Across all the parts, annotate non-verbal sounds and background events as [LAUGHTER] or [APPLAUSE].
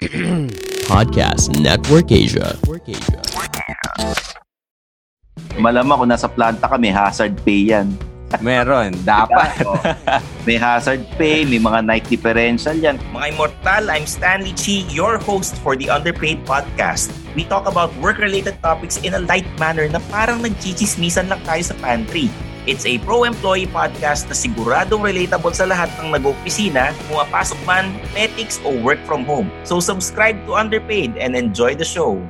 [CLEARS THROAT] Podcast Network Asia. Malamang kung nasa planta ka, may hazard pay yan. Meron, [LAUGHS] dapat. May hazard pay, may mga night differential yan. Mga Immortal, I'm Stanley Chi, your host for the Underpaid Podcast. We talk about work-related topics in a light manner na parang nagchichismisan lang tayo sa pantry. It's a pro-employee podcast na siguradong relatable sa lahat ng nag-opisina, pumapasok man, petics o work from home. So subscribe to Underpaid and enjoy the show.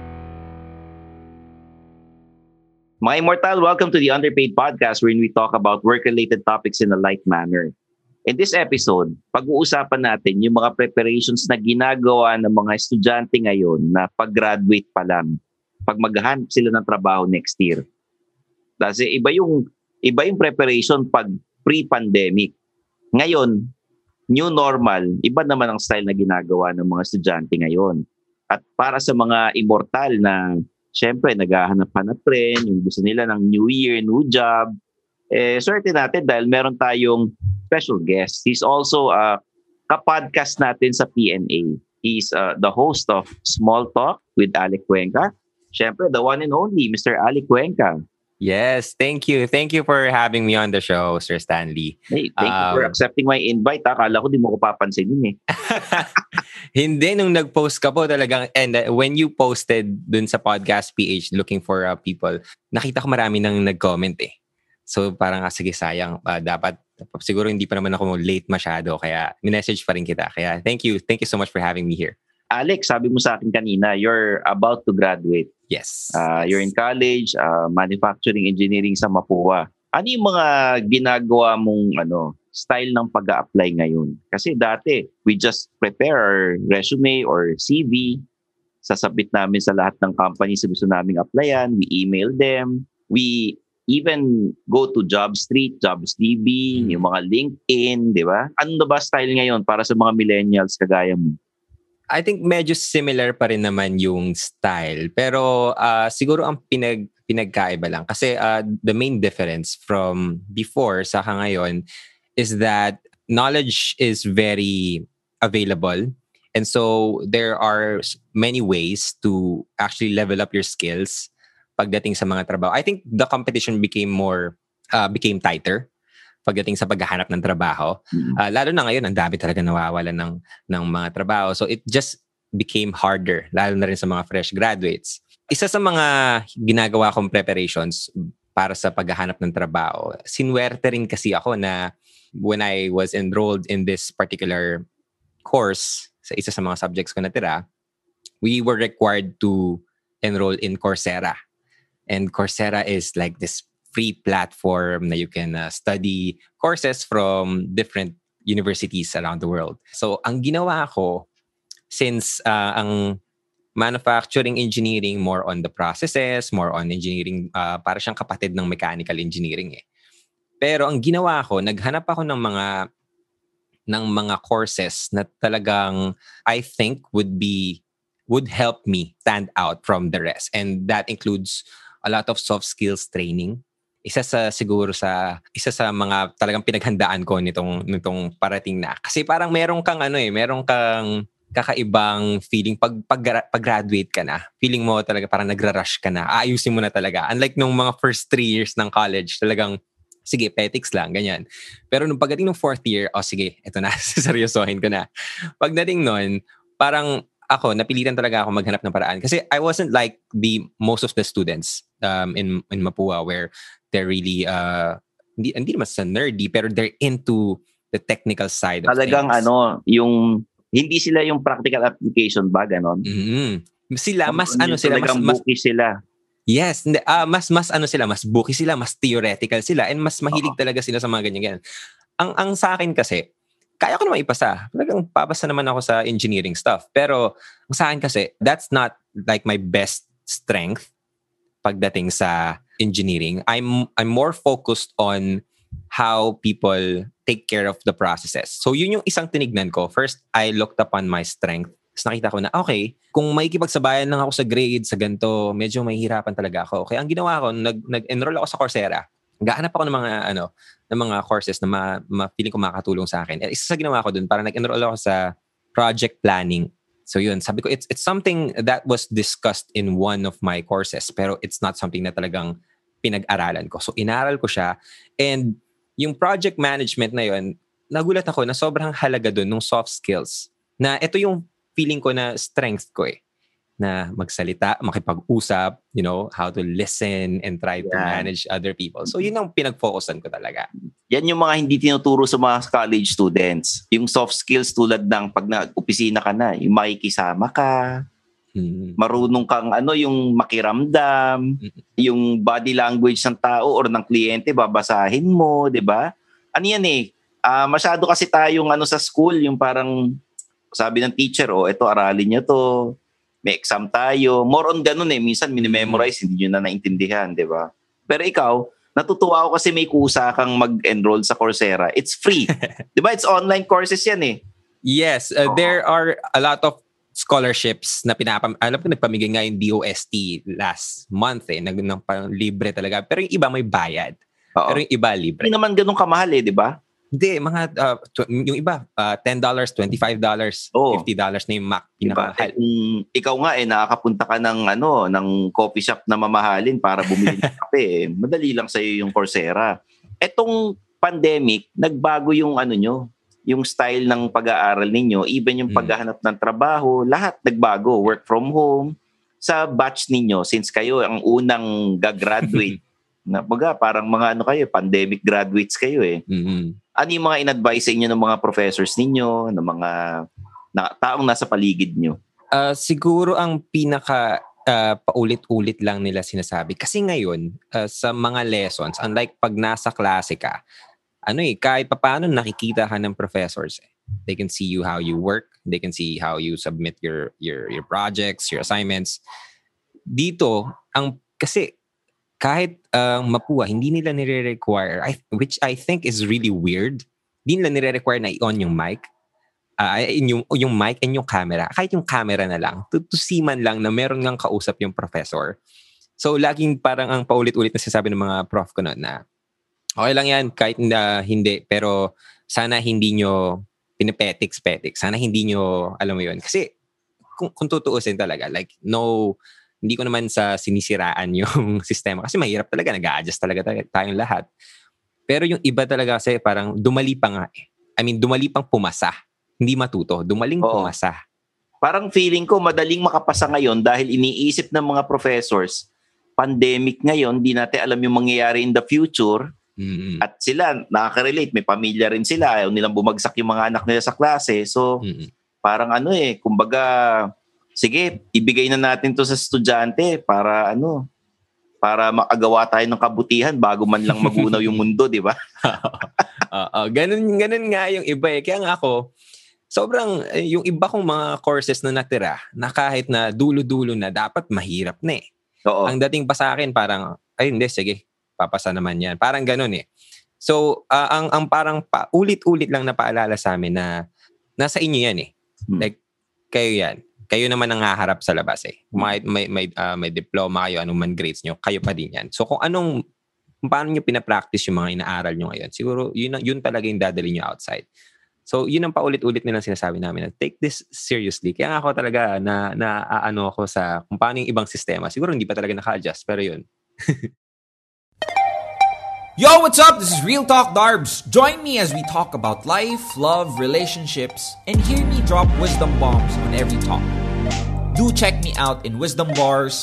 Mga Immortal, welcome to the Underpaid Podcast wherein we talk about work-related topics in a light manner. In this episode, pag-uusapan natin yung mga preparations na ginagawa ng mga estudyante ngayon na pag-graduate pa lang, pag maghahanap sila ng trabaho next year. Kasi iba yung iba yung preparation pag pre-pandemic. Ngayon, new normal, iba naman ang style na ginagawa ng mga estudyante ngayon. At para sa mga immortal na syempre naghahanap-hanap rin, yung gusto nila ng new year, new job, eh, swerte natin dahil meron tayong special guest. He's also a uh, kapodcast natin sa PNA. He's uh, the host of Small Talk with Alec Cuenca. Syempre, the one and only, Mr. Alec Cuenca. Yes, thank you. Thank you for having me on the show, Sir Stanley. Hey, thank um, you for um, accepting my invite. Akala ko di mo ko papansinin eh. [LAUGHS] Hindi, nung nag-post ka po talagang, and uh, when you posted dun sa Podcast PH looking for uh, people, nakita ko marami nang nag-comment eh. So parang, ah, sige, sayang. Uh, dapat, siguro hindi pa naman ako late masyado, kaya minessage pa rin kita. Kaya thank you. Thank you so much for having me here. Alex, sabi mo sa akin kanina, you're about to graduate. Yes. Uh. You're in college, uh, manufacturing engineering sa Mapua. Ano yung mga ginagawa mong ano, style ng pag apply ngayon. Kasi dati, we just prepare our resume or CV, sasabit namin sa lahat ng companies na gusto naming applyan, we email them, we even go to JobStreet, JobsDB, mm. yung mga LinkedIn, di ba? Ano ba style ngayon para sa mga millennials kagaya mo? I think medyo similar pa rin naman yung style. Pero uh, siguro ang pinag pinagkaiba lang. Kasi uh, the main difference from before sa ngayon is that knowledge is very available. And so there are many ways to actually level up your skills pagdating sa mga trabaho. I think the competition became more, uh, became tighter pagdating sa paghahanap ng trabaho. Mm-hmm. Uh, lalo na ngayon, ang dami talaga nawawalan ng, ng mga trabaho. So it just became harder, lalo na rin sa mga fresh graduates. Isa sa mga ginagawa kong preparations para sa paghahanap ng trabaho, sinwerte rin kasi ako na when I was enrolled in this particular course, sa isa sa mga subjects ko natira, we were required to enroll in Coursera. And Coursera is like this free platform that you can uh, study courses from different universities around the world. So, ang ginawa ko, since uh, ang manufacturing engineering more on the processes, more on engineering, uh, para siyang kapatid ng mechanical engineering eh. Pero ang ginawa ko, naghanap ako ng mga ng mga courses na talagang I think would be would help me stand out from the rest. And that includes a lot of soft skills training. Isa sa siguro sa isa sa mga talagang pinaghandaan ko nitong nitong parating na. Kasi parang meron kang ano eh, meron kang kakaibang feeling pag, pag, pag graduate ka na. Feeling mo talaga parang nagra-rush ka na. Aayusin mo na talaga. Unlike nung mga first three years ng college, talagang sige, petics lang, ganyan. Pero nung pagdating ng fourth year, oh sige, eto na, [LAUGHS] seryosohin ko na. Pagdating nun, parang ako, napilitan talaga ako maghanap ng paraan. Kasi I wasn't like the most of the students um, in, in Mapua where they're really, uh, hindi, hindi naman sa nerdy, pero they're into the technical side of Talagang things. ano, yung, hindi sila yung practical application ba, ganon? Mm-hmm. Sila, mas ano sila, mas, mas, sila. Yes, uh, mas mas ano sila, mas booky sila, mas theoretical sila and mas mahilig uh-huh. talaga sila sa mga ganyan ganyan. Ang ang sa akin kasi, kaya ko naman ipasa. Talagang papasa naman ako sa engineering stuff. Pero sa akin kasi, that's not like my best strength pagdating sa engineering. I'm I'm more focused on how people take care of the processes. So yun yung isang tinignan ko. First, I looked upon my strength tapos nakita ko na, okay, kung may kipagsabayan lang ako sa grade, sa ganito, medyo mahihirapan talaga ako. Kaya ang ginawa ko, nag, nag-enroll ako sa Coursera. Gahanap ako ng mga, ano, ng mga courses na ma, ma ko makakatulong sa akin. Isa sa ginawa ko dun, para nag-enroll ako sa project planning So yun, sabi ko, it's, it's something that was discussed in one of my courses, pero it's not something na talagang pinag-aralan ko. So inaral ko siya. And yung project management na yun, nagulat ako na sobrang halaga doon ng soft skills. Na ito yung feeling ko na strength ko eh na magsalita, makipag-usap, you know, how to listen and try to Yeah. manage other people. So yun ang pinag-focusan ko talaga. Yan yung mga hindi tinuturo sa mga college students. Yung soft skills tulad ng pag nag-opisina ka na, yung makikisama ka, Mm. marunong kang ano, yung makiramdam, yung body language ng tao or ng kliyente, babasahin mo, di ba? Ano yan eh, ah, masyado kasi tayong ano sa school, yung parang sabi ng teacher, oh, ito aralin niyo to, may exam tayo. More on ganun eh, minsan minimemorize, hindi nyo na naintindihan, di ba? Pero ikaw, natutuwa ako kasi may kusa kang mag-enroll sa Coursera. It's free. [LAUGHS] di ba? It's online courses yan eh. Yes, uh, Oo. there are a lot of scholarships na pinapam alam ko nagpamigay nga yung DOST last month eh nag ng parang libre talaga pero yung iba may bayad Oo. pero yung iba libre Hindi naman ganun kamahal eh, di ba? Hindi mga uh, tw- yung iba uh, $10 $25 Oo. $50 na yung Mac Diba? pinakamahal Eh, kung ikaw nga eh nakakapunta ka ng ano ng coffee shop na mamahalin para bumili ng [LAUGHS] kape, eh, madali lang sa yung Coursera. Etong pandemic, nagbago yung ano nyo, yung style ng pag-aaral ninyo, even yung Mm. paghahanap ng trabaho, lahat nagbago. Work from home. Sa batch ninyo, since kayo ang unang gagraduate, [LAUGHS] na baga parang mga ano kayo, pandemic graduates kayo eh Mhm. Ano yung mga in-advise sa inyo ng mga professors ninyo, ng mga na, taong nasa paligid nyo? Uh, siguro ang pinaka uh, paulit-ulit lang nila sinasabi. Kasi ngayon, uh, sa mga lessons, unlike pag nasa klase ka, ano eh, kahit papaano nakikita ka ng professors. Eh. They can see you how you work. They can see how you submit your your your projects, your assignments. Dito, ang kasi kahit uh, mapua, hindi nila nire-require, I, which I think is really weird, hindi nila nire-require na i-on yung mic ah, yung, yung mic and yung camera, kahit yung camera na lang, to, to see man lang na meron ngang kausap yung professor. So, laging parang ang paulit-ulit na sinasabi ng mga prof ko noon na, okay lang yan, kahit na hindi, pero sana hindi nyo pinipetiks-petiks. Sana hindi nyo, alam mo yun. Kasi, kung, kung tutuusin talaga, like, no, hindi ko naman sa sinisiraan yung [LAUGHS] sistema. Kasi mahirap talaga, nag-a-adjust talaga tayo- tayong lahat. Pero yung iba talaga kasi parang dumali pa nga eh. I mean, dumali pang pumasa hindi matuto, dumaling Oo. pumasa. Parang feeling ko madaling makapasa ngayon dahil iniisip ng mga professors, pandemic ngayon, di natin alam yung mangyayari in the future Mm-mm. at sila nakaka-relate, may pamilya rin sila, ayaw nilang bumagsak yung mga anak nila sa klase. So, Mm-mm. parang ano eh, kumbaga, sige, ibigay na natin to sa estudyante para ano, para makagawa tayo ng kabutihan bago man lang magunaw yung mundo, di ba? Oo, [LAUGHS] ganun, ganun nga yung iba eh. Kaya nga ako, sobrang, eh, yung iba kong mga courses na natira, na kahit na dulo-dulo na, dapat mahirap na eh. Oo. Ang dating pa sa akin, parang, ay hindi, sige, papasa naman yan. Parang ganun eh. So, ah, ang, ang parang pa, ulit-ulit lang na paalala sa amin na nasa inyo yan eh. Hmm. Like, kayo yan. Kayo naman ang haharap sa labas eh. May, may, may, ah, may diploma kayo, anong man grades nyo, kayo pa din yan. So, kung anong, kung paano nyo pinapractice yung mga inaaral nyo ngayon, siguro yun, yun talaga yung dadali nyo outside. So, yun ang paulit-ulit nilang sinasabi namin na take this seriously. Kaya ako talaga na, na ano ako sa kung paano yung ibang sistema. Siguro hindi pa talaga naka-adjust, pero yun. [LAUGHS] Yo, what's up? This is Real Talk Darbs. Join me as we talk about life, love, relationships, and hear me drop wisdom bombs on every talk. Do check me out in Wisdom Bars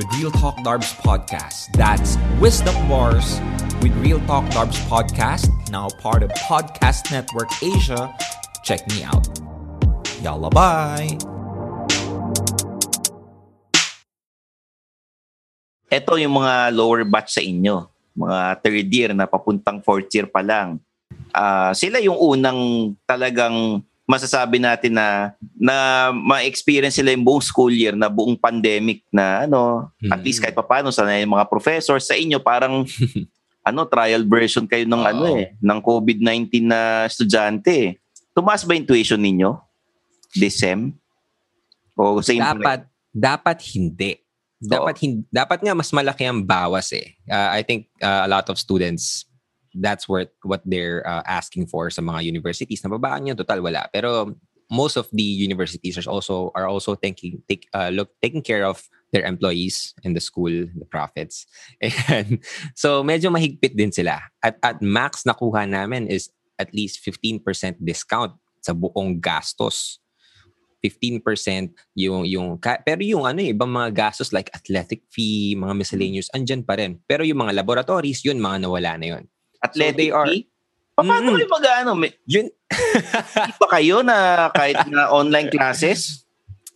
with Real Talk Darbs podcast. That's Wisdom Bars with Real Talk Darbs podcast, now part of Podcast Network Asia. Check me out. Yalla bye. Ito yung mga lower batch sa inyo, mga third year na papuntang fourth year pa lang. Ah, sila yung unang talagang masasabi natin na na ma-experience sila yung buong school year na buong pandemic na ano, at Mm. least kahit papaano sa yung mga professors sa inyo parang [LAUGHS] ano trial version kayo ng Oo. ano eh ng COVID-19 na estudyante. eh. Tumaas ba yung tuition ninyo? This sem? O same dapat dapat hindi. Dapat hin- dapat nga mas malaki ang bawas eh. Uh, I think uh, a lot of students that's what what they're uh, asking for sa mga universities. Nababaan niyo total wala. Pero most of the universities are also are also taking take uh, look taking care of their employees in the school, the profits. [LAUGHS] And so medyo mahigpit din sila. At at max nakuha namin is at least 15% discount sa buong gastos. 15% yung yung pero yung ano ibang mga gastos like athletic fee, mga miscellaneous andyan pa rin. Pero yung mga laboratories, yun mga nawala na yun. Athletic they are-? Paano Mm. kayo mag-ano? Yun [LAUGHS] Hindi ba kayo na kahit na online classes?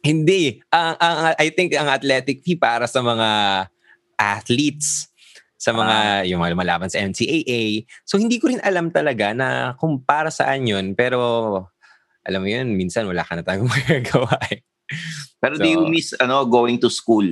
Hindi. Ang, ang, I think ang athletic fee para sa mga athletes, sa mga yung mga lumalaban sa NCAA. So hindi ko rin alam talaga na kung para saan yun. Pero alam mo yun, minsan wala ka na tayong [LAUGHS] magagawa eh. Pero do you So- miss ano going to school?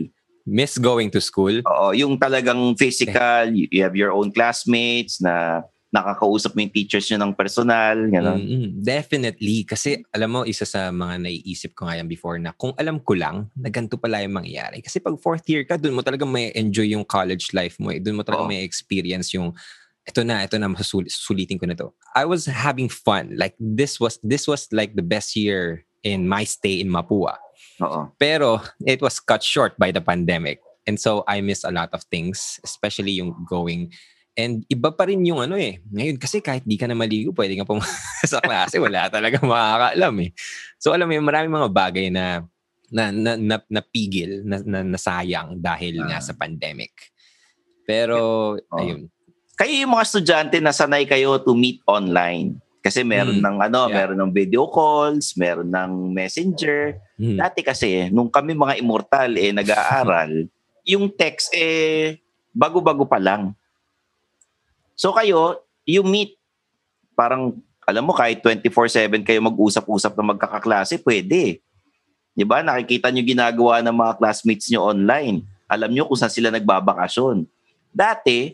Miss going to school. Oo, yung talagang physical, you you have your own classmates na nakakausap mo yung teachers nyo ng personal, gano'n. Mm-mm. Definitely. Kasi alam mo, isa sa mga naiisip ko nga yan before na kung alam ko lang na ganito pala yung mangyayari. Kasi pag fourth year ka, doon mo talaga may enjoy yung college life mo. Eh. Doon mo talaga Oo. may experience yung ito na, ito na, masusul- sulitin ko na to. I was having fun. Like this was, this was like the best year in my stay in Mapua. Oo. Pero it was cut short by the pandemic. And so I miss a lot of things, especially yung going. And iba pa rin yung ano eh. Ngayon kasi kahit di ka na maligo, pwede ka pumunta [LAUGHS] sa klase. Wala talaga makakaalam eh. So alam mo maraming mga bagay na na, na, na napigil, na, na, nasayang dahil nga Ah. sa pandemic. Pero, Oh. ayun. Kayo yung mga estudyante na sanay kayo to meet online. Kasi meron Hmm. ng ano, Yeah. meron ng video calls, meron ng messenger. Hmm. Dati kasi, nung kami mga immortal eh nag-aaral, [LAUGHS] yung text eh bago-bago pa lang. So kayo, you meet parang alam mo kahit 24/7 kayo mag-usap-usap na magkakaklase, pwede. 'Di ba? Nakikita niyo ginagawa ng mga classmates niyo online. Alam niyo kung saan sila nagbabakasyon. Dati,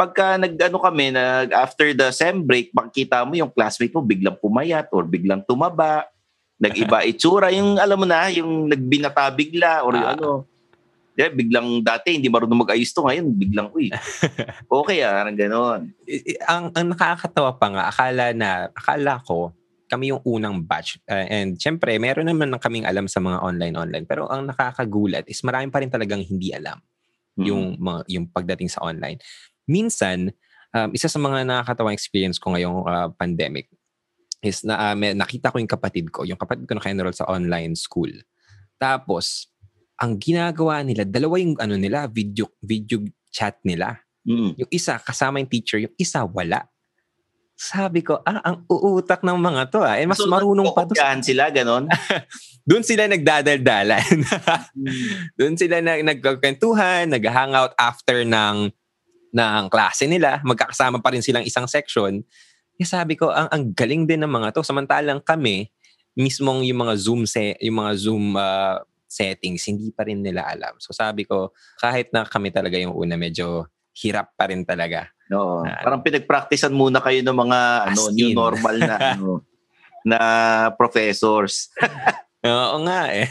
pagka nag-ano kami, nag, after the sem break, makikita mo yung classmate mo biglang pumayat or biglang tumaba, nag-iba [LAUGHS] itsura, yung alam mo na, yung nagbinata bigla or yung Ah. ano. Yeah, biglang dati hindi marunong mag-ayos to ngayon, biglang uy. [LAUGHS] Okay ah, parang i- ang, ang nakakatawa pa nga, akala na, akala ko, kami yung unang batch. Uh, and syempre, meron naman na kaming alam sa mga online-online. Pero ang nakakagulat is marami pa rin talagang hindi alam Mm. yung mga yung pagdating sa online. Minsan, um, isa sa mga nakakatawang experience ko ngayong uh, pandemic is na uh, may, nakita ko yung kapatid ko. Yung kapatid ko naka-enroll sa online school. Tapos, ang ginagawa nila, dalawa yung ano nila, video video chat nila. Mm. Yung isa kasama yung teacher, yung isa wala. Sabi ko, ah, ang uutak ng mga to ah. Eh, mas So, marunong pa to. sila, gano'n. [LAUGHS] Doon sila nagdadaldalan. [LAUGHS] Doon sila nag nagkakwentuhan, nag-hangout after ng ng klase nila. Magkakasama pa rin silang isang section. Kaya sabi ko, ang, ang galing din ng mga to. Samantalang kami, mismong yung mga Zoom se, yung mga Zoom ah, settings, hindi pa rin nila alam. So sabi ko, kahit na kami talaga yung una, medyo hirap pa rin talaga. No, Ah. parang pinagpraktisan muna kayo ng mga ano, new normal na [LAUGHS] ano, na professors. Oo nga eh.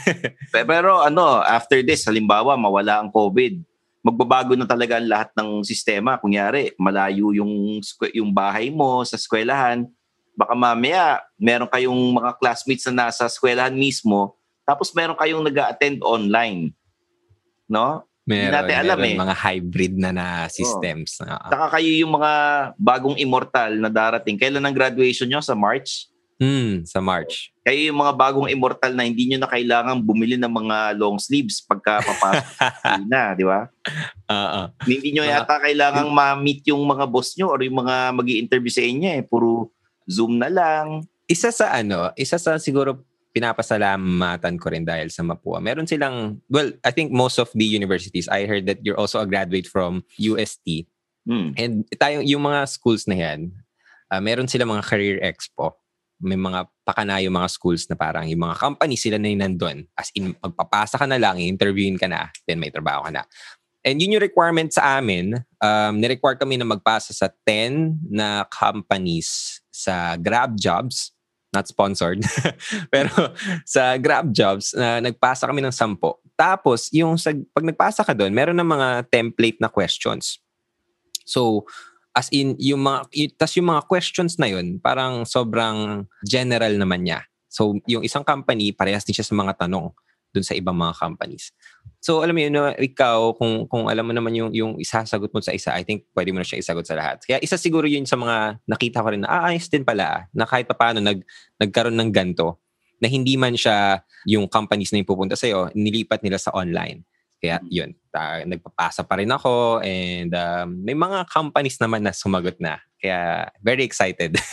Pe- Pero ano, after this, halimbawa, mawala ang COVID, magbabago na talaga ang lahat ng sistema. Kunyari, malayo yung, yung bahay mo sa eskwelahan. Baka mamaya, meron kayong mga classmates na nasa eskwelahan mismo, tapos meron kayong nag attend online. No? Meron, natin alam meron eh. mga hybrid na na systems. Oo. Saka kayo yung mga bagong immortal na darating. Kailan ang graduation nyo? Sa March? Hmm, sa March. Kayo yung mga bagong immortal na hindi nyo na kailangan bumili ng mga long sleeves pagka papasok [LAUGHS] na, di ba? Oo. Hindi nyo yata kailangan ma-meet yung mga boss nyo or yung mga mag interview sa inyo eh. Puro Zoom na lang. isa sa ano, isa sa siguro pinapasalamatan ko rin dahil sa Mapua. Meron silang, well, I think most of the universities, I heard that you're also a graduate from UST. Hmm. And tayo, yung mga schools na yan, ah, meron silang mga career expo. May mga pakana mga schools na parang yung mga company sila na yung nandun. As in, magpapasa ka na lang, i-interviewin ka na, then may trabaho ka na. And yun yung requirement sa amin. Um, ni-require kami na magpasa sa 10 na companies sa Grab Jobs. Not sponsored. [LAUGHS] Pero sa Grab Jobs, na nagpasa kami ng 10. Tapos, yung sa, pag nagpasa ka doon, meron ng mga template na questions. So, as in, yung mga, tas yung mga questions na yun, parang sobrang general naman niya. So, yung isang company, parehas din siya sa mga tanong dun sa ibang mga companies. So, alam mo yun, no, ikaw, kung, kung alam mo naman yung, yung isasagot mo sa isa, I think pwede mo na siya isagot sa lahat. Kaya isa siguro yun sa mga nakita ko rin na, ah, ayos din pala, na kahit pa paano nag, nagkaroon ng ganto, na hindi man siya yung companies na yung pupunta sa'yo, nilipat nila sa online. Kaya yun, ta, nagpapasa pa rin ako and um, may mga companies naman na sumagot na. Kaya very excited. [LAUGHS]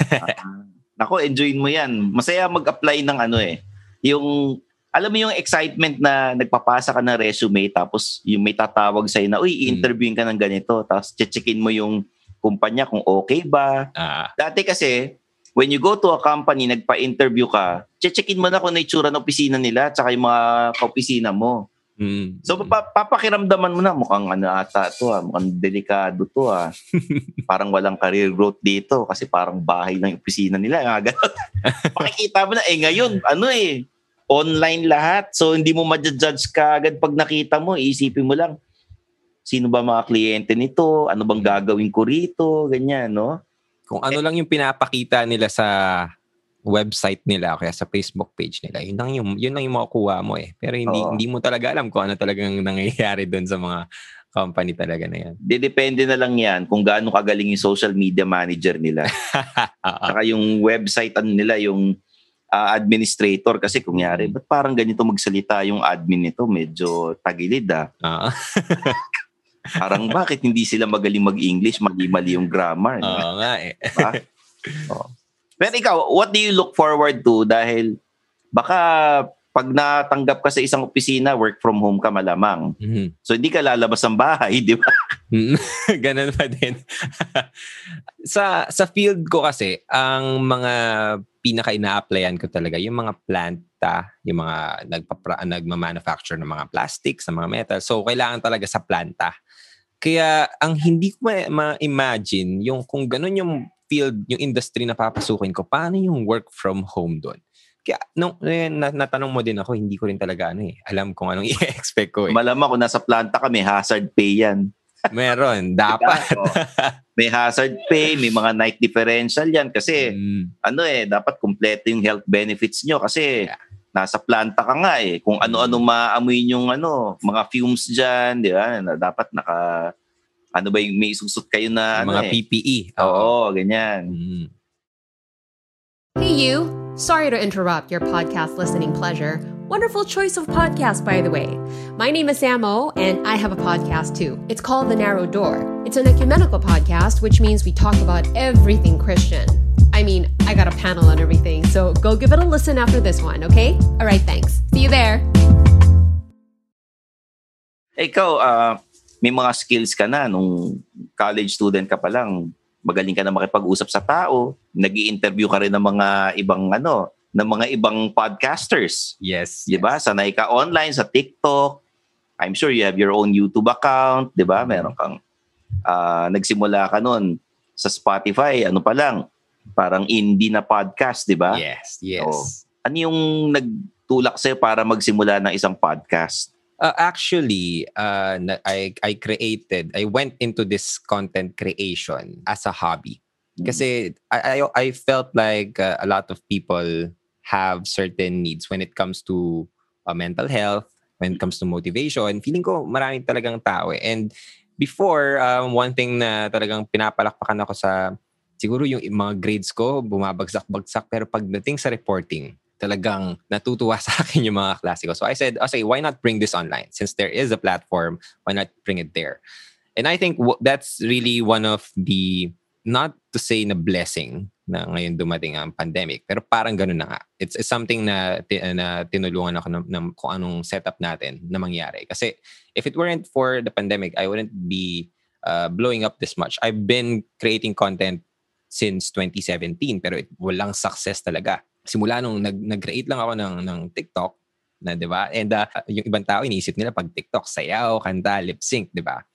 Ah, Nako, enjoyin mo yan. Masaya mag-apply ng ano eh. Yung, alam mo yung excitement na nagpapasa ka ng resume tapos yung may tatawag sa'yo na, uy, i-interviewin ka ng ganito. Tapos checkin mo yung kumpanya kung okay ba. Ah, Dati kasi, when you go to a company, nagpa-interview ka, checkin mo na kung na itsura ng opisina nila tsaka yung mga kaopisina mo. Mm, So, papa- papakiramdaman mo na, mukhang ano ata to ah, mukhang delikado to ah. [LAUGHS] parang walang career growth dito kasi parang bahay ng opisina nila. [LAUGHS] Makikita mo na, eh ngayon, ano eh, online lahat. So, hindi mo ma-judge ka agad pag nakita mo. Isipin mo lang, sino ba mga kliyente nito? Ano bang gagawin ko rito? Ganyan, no? kung ano lang yung pinapakita nila sa website nila o kaya sa Facebook page nila, yun lang yung, yun lang yung makukuha mo eh. Pero hindi, Oo. hindi mo talaga alam kung ano talagang [LAUGHS] nangyayari doon sa mga company talaga na yan. Depende na lang yan kung gaano kagaling yung social media manager nila. [LAUGHS] Saka yung website ano nila, yung ah, administrator. Kasi kung yari, ba't parang ganito magsalita yung admin nito? Medyo tagilid ah. Ah, [LAUGHS] Parang bakit hindi sila magaling mag-English, mali-mali yung grammar. Oo nga eh. Diba? Oo. Pero ikaw, what do you look forward to? Dahil baka pag natanggap ka sa isang opisina, work from home ka malamang. Mhm. So hindi ka lalabas ng bahay, di ba? Mm, [LAUGHS] Ganun pa din. [LAUGHS] sa sa field ko kasi, ang mga pinaka ina-applyan ko talaga, yung mga planta, yung mga nagpapra, nagma-manufacture ng mga plastics, ng mga metal. So, kailangan talaga sa planta. Kaya, ang hindi ko ma- ma-imagine, yung kung ganun yung field, yung industry na papasukin ko, paano yung work from home doon? Kaya, nung eh, na, natanong mo din ako, hindi ko rin talaga ano eh. Alam kung anong [LAUGHS] i-expect ko eh. Malamang kung nasa planta ka, may hazard pay yan. Meron, [LAUGHS] dapat. May hazard pay, may mga night differential yan kasi Mm. ano eh, dapat kumpleto yung health benefits nyo kasi Yeah. nasa planta ka nga eh. Kung ano-ano maamoy yung ano, mga fumes dyan, di ba? Na dapat naka, ano ba yung may isusot kayo na ano mga eh. PPE. Oo, ganyan. Mm. Hey, you! Sorry to interrupt your podcast listening pleasure. Wonderful choice of podcast, by the way. My name is Samo, and I have a podcast too. It's called The Narrow Door. It's an ecumenical podcast, which means we talk about everything Christian. I mean, I got a panel on everything, so go give it a listen after this one, okay? All right, thanks. See you there. Ikaw, ah, may mga skills ka na nung college student ka pa lang. Magaling ka na makipag-usap sa tao. nag interview ka rin ng mga ibang ano, ng mga ibang podcasters. Yes. Di ba? Sanay ka online sa TikTok. I'm sure you have your own YouTube account, di ba? Meron kang ah, nagsimula ka nun sa Spotify, ano pa lang, parang indie na podcast, di ba? Yes, yes. Oo. Ano yung nagtulak sa'yo para magsimula ng isang podcast? Uh, actually, uh, I, I created, I went into this content creation as a hobby. Kasi I, I, felt like uh, a lot of people have certain needs when it comes to uh, mental health, when it comes to motivation. Feeling ko marami talagang tao eh. And before, um, one thing na talagang pinapalakpakan ako sa, siguro yung mga grades ko, bumabagsak-bagsak. Pero pagdating sa reporting, talagang natutuwa [LAUGHS] sa akin yung mga klase. So I said, okay, why not bring this online? Since there is a platform, why not bring it there? And I think that's really one of the, not to say na blessing na ngayon dumating ang pandemic, pero parang ganun na nga. It's, it's something na, na tinulungan ako ng, ng kung anong setup natin na mangyari. Kasi if it weren't for the pandemic, I wouldn't be uh, blowing up this much. I've been creating content since 2017 pero it, walang success talaga. Simula nung nag, nag-create lang ako ng, ng TikTok na 'di ba? And uh, yung ibang tao iniisip nila pag TikTok sayaw, kanta, lip sync, 'di ba?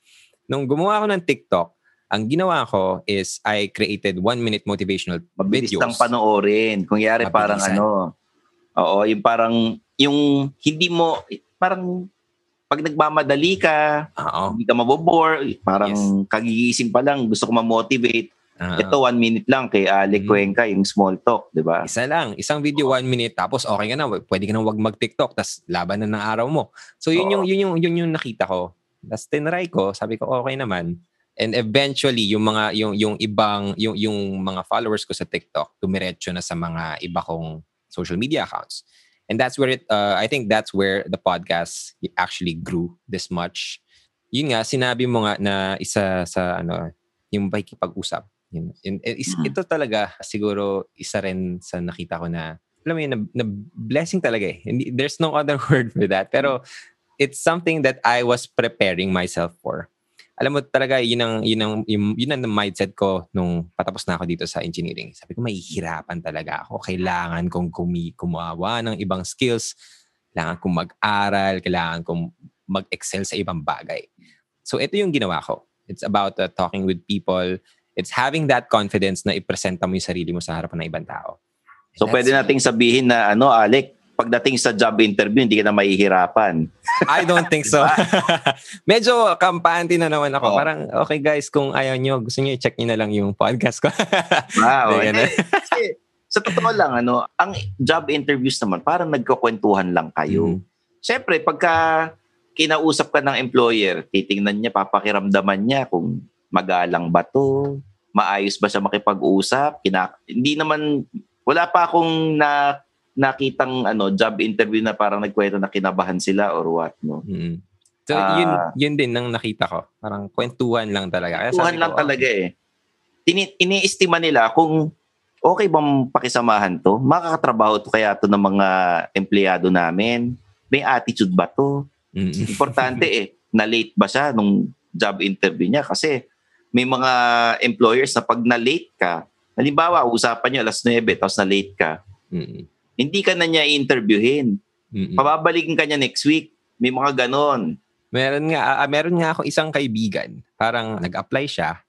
Nung gumawa ako ng TikTok, ang ginawa ko is I created one minute motivational Mabilis videos. lang panoorin. Kung yari parang Mabilisan. ano, oo, yung parang, yung hindi mo, parang pag nagmamadali ka, Oo. hindi ka mabobore, parang kagigising pa lang, gusto ko ma-motivate, Ah, Ito, one minute lang kay Alec Mm. Cuenca, yung small talk, di ba? Isa lang, isang video one minute tapos okay ka na, pwede ka na wag mag-TikTok tas laban na ng araw mo. So yun Oo. yung yun yung yun yung nakita ko. Tapos tinry ko, sabi ko okay naman. And eventually yung mga yung yung ibang yung yung mga followers ko sa TikTok dumiretso na sa mga iba kong social media accounts. And that's where it uh, I think that's where the podcast actually grew this much. Yun nga sinabi mo nga na isa sa ano yung pakikipag-usap. Yun, yun, is, Mm. Ito talaga siguro isa rin sa nakita ko na alam mo yun, na, na blessing talaga eh. There's no other [LAUGHS] word for that. Pero it's something that I was preparing myself for. Alam mo talaga, yun ang, yun ang, yun, yun ang mindset ko nung patapos na ako dito sa engineering. Sabi ko, mahihirapan talaga ako. Kailangan kong kumi, kumawa ng ibang skills. Kailangan kong mag-aral. Kailangan kong mag-excel sa ibang bagay. So ito yung ginawa ko. It's about uh, talking with people. It's having that confidence na ipresenta mo yung sarili mo sa harapan ng ibang tao. So That's- pwede nating sabihin na ano, Alec, pagdating sa job interview, hindi ka na mahihirapan. [LAUGHS] I don't think so. [LAUGHS] Medyo kampante na naman ako. Oo. Parang, okay guys, kung ayaw nyo, gusto nyo, i-check nyo na lang yung podcast ko. [LAUGHS] Wow. Eh, Kasi, sa totoo lang, ano, ang job interviews naman, parang nagkukwentuhan lang kayo. Mhm. Siyempre, pagka kinausap ka ng employer, titingnan niya, papakiramdaman niya kung magalang ba to, maayos ba siya makipag-usap. Kina- hindi naman, wala pa akong na, nakitang ano, job interview na parang nagkwento na kinabahan sila or what, no? Mhm. So, Ah. yun, yun din ang nakita ko. Parang kwentuhan lang talaga. Kaya Tuhan sabi lang ko, talaga eh. Tini- iniestima nila kung okay bang pakisamahan to? Makakatrabaho to kaya to ng mga empleyado namin? May attitude ba to? Mhm. Importante [LAUGHS] eh, na-late ba siya nung job interview niya? Kasi may mga employers na pag na-late ka, halimbawa, usapan niyo alas 9, tapos na-late ka, Mhm. hindi ka na niya i-interviewin. Mhm. Pababalikin ka niya next week. May mga ganon. Meron nga, ah, meron nga ako isang kaibigan. Parang nag-apply siya.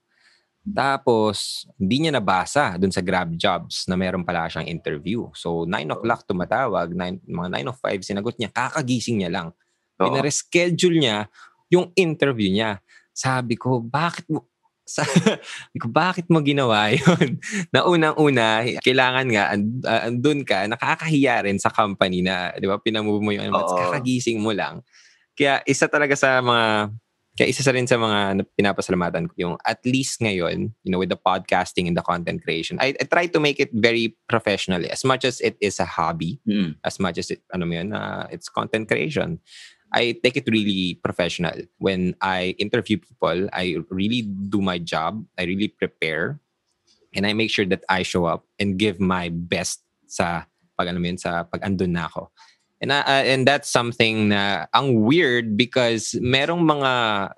Tapos, hindi niya nabasa dun sa Grab Jobs na meron pala siyang interview. So, 9 o'clock tumatawag, 9, mga 9 of 5, sinagot niya, kakagising niya lang. Oo. Pinareschedule niya yung interview niya. Sabi ko, bakit mo, [LAUGHS] ko, bakit mo ginawa [LAUGHS] yun? na unang-una, kailangan nga, and, uh, andun ka, nakakahiya rin sa company na, di ba, pinamove mo yung, ano, Oo. kakagising mo lang. Kaya isa talaga sa mga kaya isa sa rin sa mga na- pinapasalamatan ko yung at least ngayon, you know, with the podcasting and the content creation, I, I try to make it very professionally as much as it is a hobby, Mm. as much as it, ano mo yun, uh, it's content creation. I take it really professional. When I interview people, I really do my job. I really prepare. And I make sure that I show up and give my best sa pag ano yun, sa pag andun na ako. And uh, and that's something na ang weird because merong mga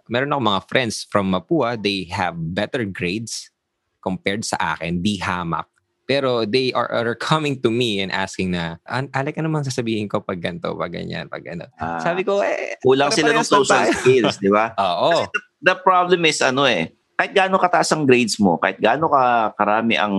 meron ako mga friends from Mapua, they have better grades compared sa akin, di hamak. Pero they are, are coming to me and asking na, "An- Alec, ano mang sasabihin ko pag ganito, pag ganyan, pag ano. Ah, Sabi ko, eh, kulang sila ng social tayo. skills, di ba? [LAUGHS] Oo. the problem is ano eh, kahit gaano kataas ang grades mo, kahit gaano ka karami ang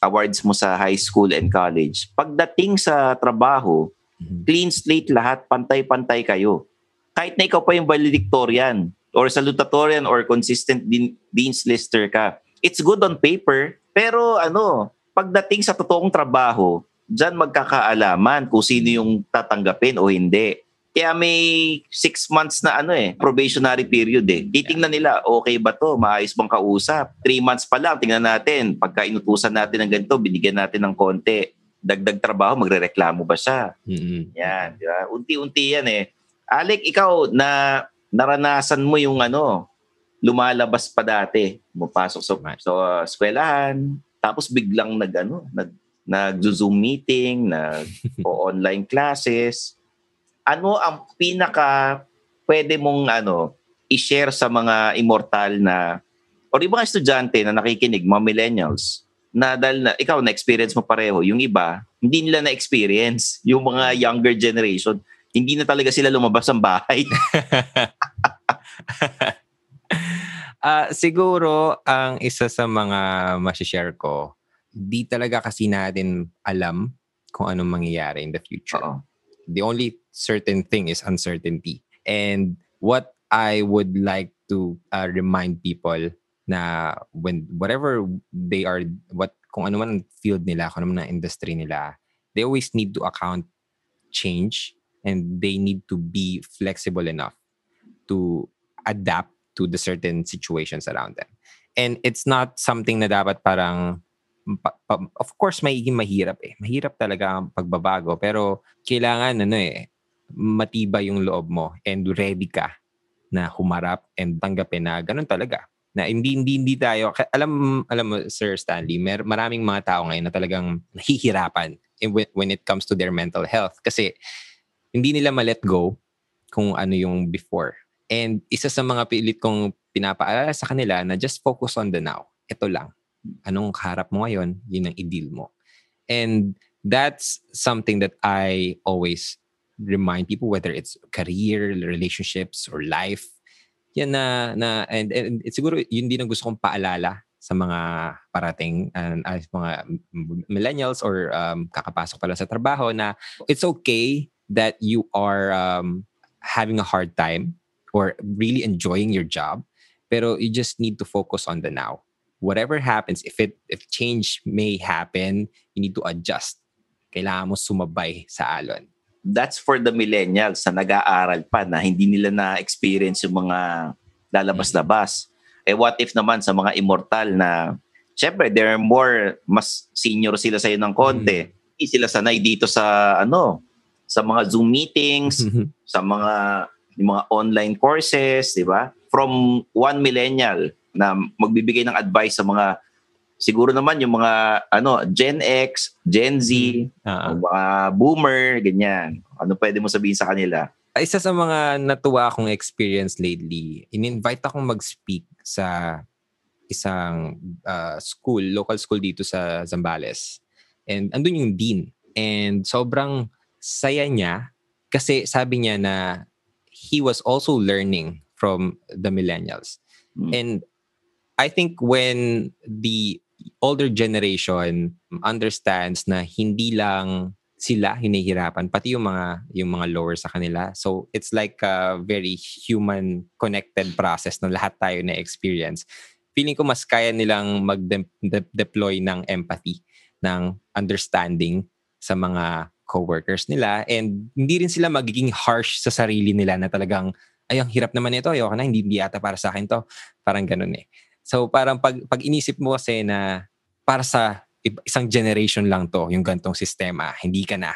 awards mo sa high school and college, pagdating sa trabaho, Mhm. clean slate lahat, pantay-pantay kayo. Kahit na ikaw pa yung valedictorian or salutatorian or consistent dean's lister ka, it's good on paper, pero ano, pagdating sa totoong trabaho, dyan magkakaalaman kung sino yung tatanggapin o hindi. Kaya may six months na ano eh, probationary period eh. Titingnan nila, okay ba to? Maayos bang kausap? Three months pa lang, tingnan natin. Pagka inutusan natin ng ganito, binigyan natin ng konti. Dagdag trabaho, magrereklamo ba siya? Mhm. Yan, di ba? Unti-unti yan eh. Alec, ikaw, na naranasan mo yung ano, lumalabas pa dati. Pumapasok sa, sa uh, eskwelahan, tapos biglang nag, ano, nag, nag-zoom meeting, nag [LAUGHS] o online classes. Ano ang pinaka pwede mong ano, i-share sa mga immortal na o yung mga estudyante na nakikinig, mga millennials, na dahil na, ikaw na-experience mo pareho, yung iba, hindi nila na-experience. Yung mga younger generation, hindi na talaga sila lumabas ng bahay. [LAUGHS] Ah, siguro ang isa sa mga masishare ko, di talaga kasi natin alam kung anong mangyayari in the future. Oo. The only certain thing is uncertainty. And what I would like to uh, remind people na when whatever they are what kung ano man ang field nila, kung ano man ang industry nila, they always need to account change and they need to be flexible enough to adapt to the certain situations around them. And it's not something na dapat parang pa, pa, of course magiging mahirap eh. Mahirap talaga ang pagbabago pero kailangan ano eh matibay yung loob mo and ready ka na humarap and tanggapin na ganun talaga. Na hindi hindi hindi tayo alam alam mo Sir Stanley, mer, maraming mga tao ngayon na talagang nahihirapan when it comes to their mental health kasi hindi nila ma-let go kung ano yung before. And isa sa mga pilit kong pinapaalala sa kanila na just focus on the now. Ito lang. Anong kaharap mo ngayon, yun ang i-deal mo. And that's something that I always remind people, whether it's career, relationships, or life. Yan na, na and, and it's siguro yun din ang gusto kong paalala sa mga parating uh, uh, mga millennials or um, kakapasok pa lang sa trabaho na it's okay that you are um, having a hard time or really enjoying your job pero you just need to focus on the now whatever happens if it if change may happen you need to adjust kailangan mo sumabay sa alon that's for the millennials na nag-aaral pa na hindi nila na-experience yung mga lalabas-labas. Eh what if naman sa mga immortal na syempre they're more mas senior sila sa ng konti. Mm. Hindi sila sanay dito sa ano sa mga Zoom meetings, mm-hmm. sa mga yung mga online courses, di ba? From one millennial na magbibigay ng advice sa mga siguro naman yung mga ano Gen X, Gen Z, uh-huh. mga boomer, ganyan. Ano pwede mo sabihin sa kanila? Isa sa mga natuwa akong experience lately, in-invite akong mag-speak sa isang uh, school, local school dito sa Zambales. And andun yung dean. And sobrang saya niya kasi sabi niya na he was also learning from the millennials. Mm. And I think when the older generation understands na hindi lang sila hinihirapan pati yung mga yung mga lower sa kanila so it's like a very human connected process na lahat tayo na experience feeling ko mas kaya nilang mag-deploy ng empathy ng understanding sa mga coworkers nila and hindi rin sila magiging harsh sa sarili nila na talagang ay ang hirap naman ito ayoko na hindi, hindi ata para sa akin to parang ganun eh So parang pag, pag inisip mo kasi na para sa isang generation lang to, yung gantong sistema, hindi ka na,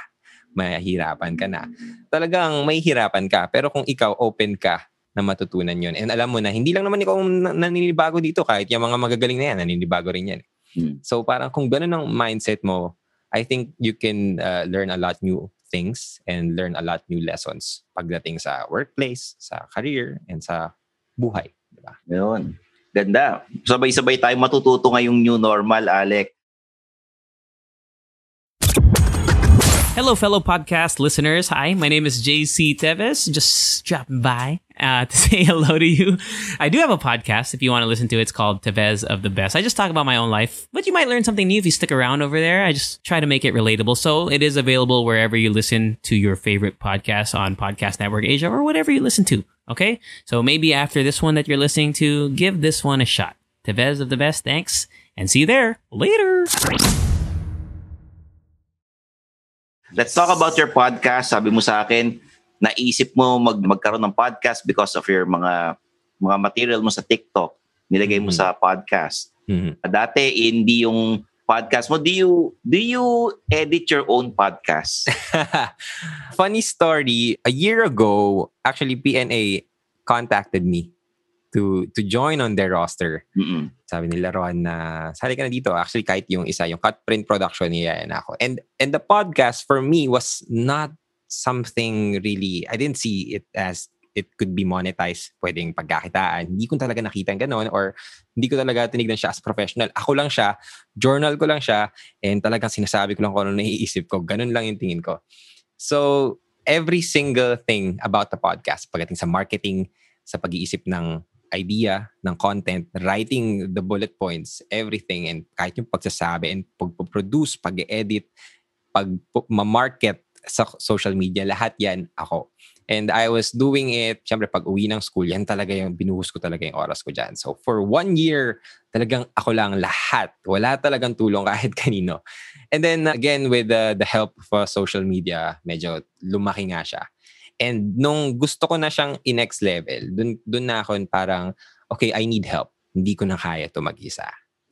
mahirapan ka na. Talagang may hirapan ka. Pero kung ikaw open ka na matutunan yun. And alam mo na, hindi lang naman ikaw naninibago dito. Kahit yung mga magagaling na yan, naninibago rin yan. Hmm. So parang kung ganun ang mindset mo, I think you can uh, learn a lot new things and learn a lot new lessons pagdating sa workplace, sa career, and sa buhay. Diba? Yun. Ganda. Sabay-sabay tayo matututo ngayong new normal, Alec. Hello, fellow podcast listeners. Hi, my name is JC Teves. Just dropping by uh, to [LAUGHS] say hello to you. I do have a podcast if you want to listen to it. It's called Tevez of the Best. I just talk about my own life, but you might learn something new if you stick around over there. I just try to make it relatable. So it is available wherever you listen to your favorite podcast on Podcast Network Asia or whatever you listen to. Okay? So maybe after this one that you're listening to, give this one a shot. Tevez of the Best, thanks, and see you there. Later. Let's talk about your podcast. Sabi mo sa akin, naisip mo mag magkaroon ng podcast because of your mga mga material mo sa TikTok. Nilagay mo mm-hmm. sa podcast. Mm-hmm. Dati hindi yung podcast mo. Do you do you edit your own podcast? [LAUGHS] Funny story, a year ago, actually PNA contacted me to to join on their roster. Mm-mm. Sabi nila Ron na sali ka na dito. Actually kahit yung isa yung cut print production niya na ako. And and the podcast for me was not something really I didn't see it as it could be monetized, pwedeng pagkakitaan. Hindi ko talaga nakita ng ganun or hindi ko talaga tinignan siya as professional. Ako lang siya, journal ko lang siya, and talagang sinasabi ko lang kung ano naiisip ko. Ganun lang yung tingin ko. So, every single thing about the podcast, pagdating sa marketing, sa pag-iisip ng idea ng content, writing the bullet points, everything, and kahit yung pagsasabi and pag-produce, pag-edit, pag-market, sa social media, lahat yan ako. And I was doing it, syempre pag uwi ng school, yan talaga yung binuhos ko talaga yung oras ko dyan. So for one year, talagang ako lang lahat. Wala talagang tulong [LAUGHS] kahit kanino. And then again, with the, the help of uh, social media, medyo lumaki nga siya. And nung gusto ko na siyang i-next level, dun, dun na ako parang, okay, I need help. Hindi ko na kaya to mag-isa.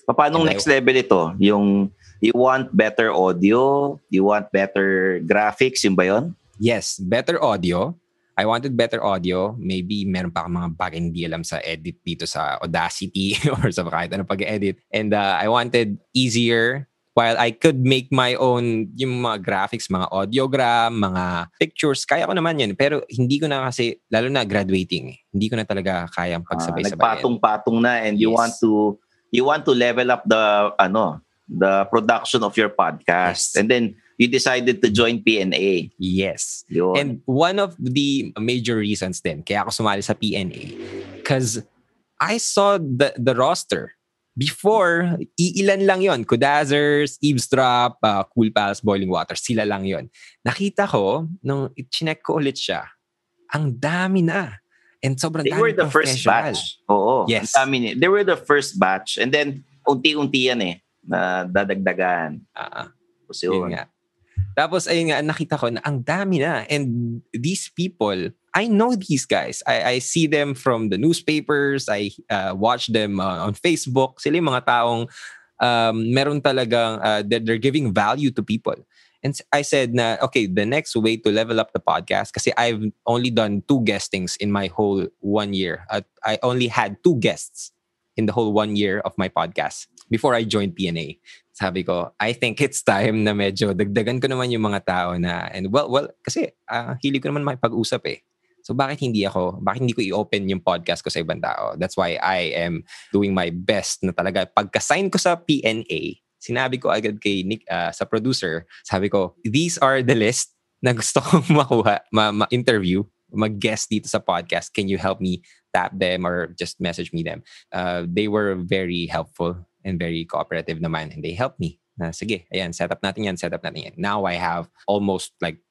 Paano And I- next level ito? Yung you want better audio, you want better graphics, yung ba yun? Yes, better audio. I wanted better audio. Maybe meron pa akong mga bagay hindi alam sa edit dito sa Audacity [LAUGHS] or sa kahit ano pag-edit. And uh, I wanted easier while I could make my own yung mga graphics, mga audiogram, mga pictures, kaya ko naman yun. Pero hindi ko na kasi, lalo na graduating, eh, hindi ko na talaga kayang Ah, pagsabay-sabay. nagpatong-patong na and you Yes. want to you want to level up the ano the production of your podcast Yes. and then you decided to join PNA yes. yun And one of the major reasons din, kaya ako sumali sa PNA, because I saw the, the roster. Before, iilan lang yon Kudazzers, Eavesdrop, uh, Cool Pals, Boiling Water. Sila lang yon Nakita ko, nung chinek ko ulit siya, ang dami na. And sobrang they dami were the first batch oo Yes. ang dami ni- they were the first batch and then unti-unti yan eh na dadagdagan Ah. Tapos Yun yun. nga. Tapos ayun nga, nakita ko na ang dami na. And these people, I know these guys. I, I see them from the newspapers. I uh, watch them uh, on Facebook. Sila yung mga taong um, meron talagang, uh, they're, they're giving value to people. And I said na, okay, the next way to level up the podcast, kasi I've only done two guestings in my whole one year. At I only had two guests in the whole one year of my podcast before I joined PNA sabi ko, I think it's time na medyo dagdagan ko naman yung mga tao na, and well, well, kasi uh, hilig ko naman makipag-usap eh. So bakit hindi ako, bakit hindi ko i-open yung podcast ko sa ibang tao? That's why I am doing my best na talaga. Pagka-sign ko sa PNA, sinabi ko agad kay Nick, uh, sa producer, sabi ko, these are the list na gusto kong [LAUGHS] makuha, ma- ma-interview, mag-guest dito sa podcast. Can you help me tap them or just message me them? Uh, they were very helpful and very cooperative naman and they helped me. Na, sige, ayan, set up natin yan, set up natin yan. Now I have almost like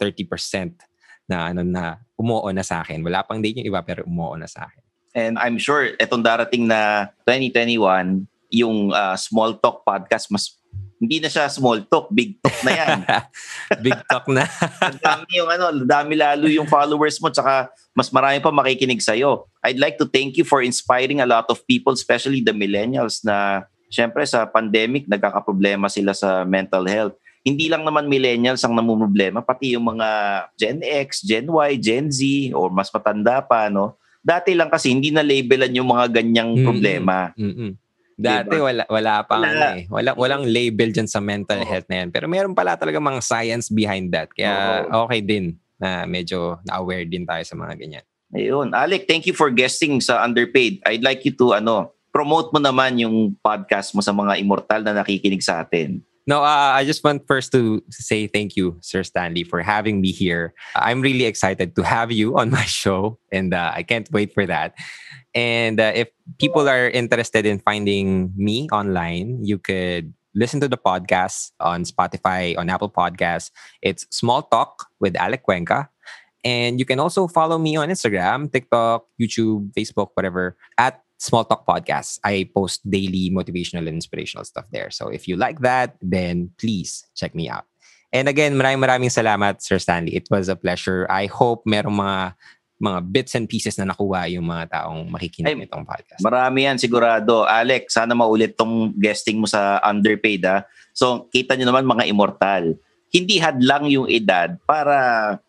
30% na ano na umuo na sa akin. Wala pang date yung iba pero umuo na sa akin. and I'm sure etong darating na 2021 yung uh, small talk podcast mas hindi na siya small talk big talk na yan [LAUGHS] Big talk na. Dami yung ano, dami lalo yung followers mo tsaka mas marami pa makikinig sa I'd like to thank you for inspiring a lot of people, especially the millennials na syempre sa pandemic nagkakaproblema sila sa mental health. Hindi lang naman millennials ang namumroblema, pati yung mga Gen X, Gen Y, Gen Z or mas matanda pa no. Dati lang kasi hindi na labelan yung mga ganyang Mm. problema. Mm-mm. Dati Diba? wala wala pa Wala. ano eh. Wala walang label diyan sa mental Oo. health na yan. Pero meron pala talaga mga science behind that. Kaya okay din na medyo na-aware din tayo sa mga ganyan. Ayun. Alec, thank you for guesting sa Underpaid. I'd like you to ano, promote mo naman yung podcast mo sa mga immortal na nakikinig sa atin. No, uh, I just want first to say thank you, Sir Stanley, for having me here. I'm really excited to have you on [LAUGHS] my show, and uh, I can't wait for that. And uh, if people are interested in finding me online, you could listen to the podcast on Spotify, on Apple Podcasts. It's Small Talk with Alec Cuenca. And you can also follow me on Instagram, TikTok, YouTube, Facebook, whatever, at Small Talk Podcast. I post daily motivational and inspirational stuff there. So if you like that, then please check me out. And again, maraming maraming salamat, Sir Stanley. It was a pleasure. I hope merong mga mga bits and pieces na nakuha yung mga taong makikinig Ay, nitong podcast. Marami yan sigurado. Alex, sana maulit tong guesting mo sa Underpaid ha. So, kita nyo naman mga immortal. Hindi hadlang yung edad para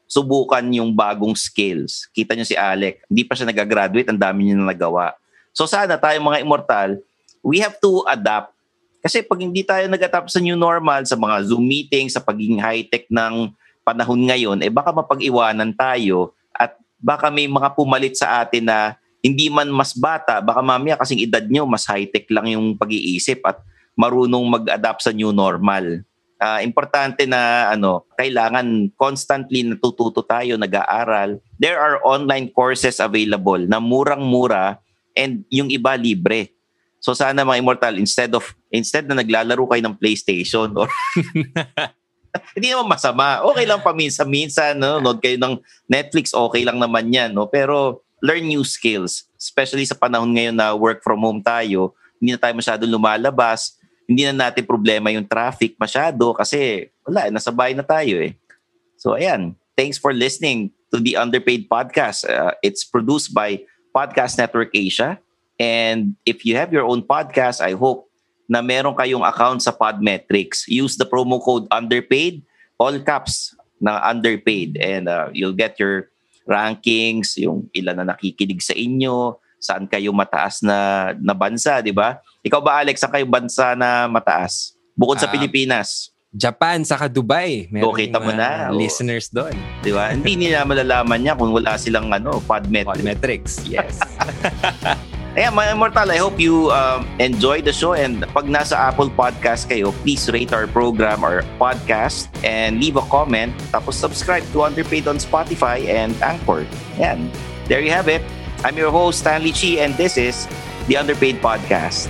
subukan yung bagong skills. Kita nyo si Alec, hindi pa siya nag-graduate, ang dami niya na nagawa. So sana tayo mga immortal, we have to adapt. Kasi pag hindi tayo nag-adapt sa new normal, sa mga Zoom meetings, sa pagiging high-tech ng panahon ngayon, eh baka mapag-iwanan tayo at baka may mga pumalit sa atin na hindi man mas bata, baka mamaya kasing edad nyo, mas high-tech lang yung pag-iisip at marunong mag-adapt sa new normal. Ah, importante na ano, kailangan constantly natututo tayo, nag-aaral. There are online courses available na murang-mura and yung iba libre. So sana mga immortal instead of instead na naglalaro kayo ng PlayStation or [LAUGHS] Hindi naman masama. Okay lang paminsan-minsan, no? Nod kayo ng Netflix, okay lang naman yan, no? Pero learn new skills. Especially sa panahon ngayon na work from home tayo, hindi na tayo masyado lumalabas, hindi na natin problema yung traffic masyado kasi wala, nasa bahay na tayo eh. So ayan, thanks for listening to the Underpaid Podcast. Uh, it's produced by Podcast Network Asia. And if you have your own podcast, I hope na meron kayong account sa Podmetrics. Use the promo code underpaid, all caps na underpaid. And uh, you'll get your rankings, yung ilan na nakikinig sa inyo, saan kayo mataas na, na bansa, di ba? Ikaw ba, Alex, saan kayo bansa na mataas? Bukod sa Ah, Pilipinas, Japan, saka Dubai. Meron Oh, kita mo na, oh. Listeners doon. di ba? Hindi [LAUGHS] nila malalaman niya kung wala silang ano, Podmetrics. Podmetrics, yes. [LAUGHS] Ayan, mga Immortal, I hope you um, enjoy the show and pag nasa Apple Podcast kayo, please rate our program or podcast and leave a comment. Tapos subscribe to Underpaid on Spotify and Anchor. Ayan, there you have it. I'm your host, Stanley Chi, and this is the Underpaid Podcast.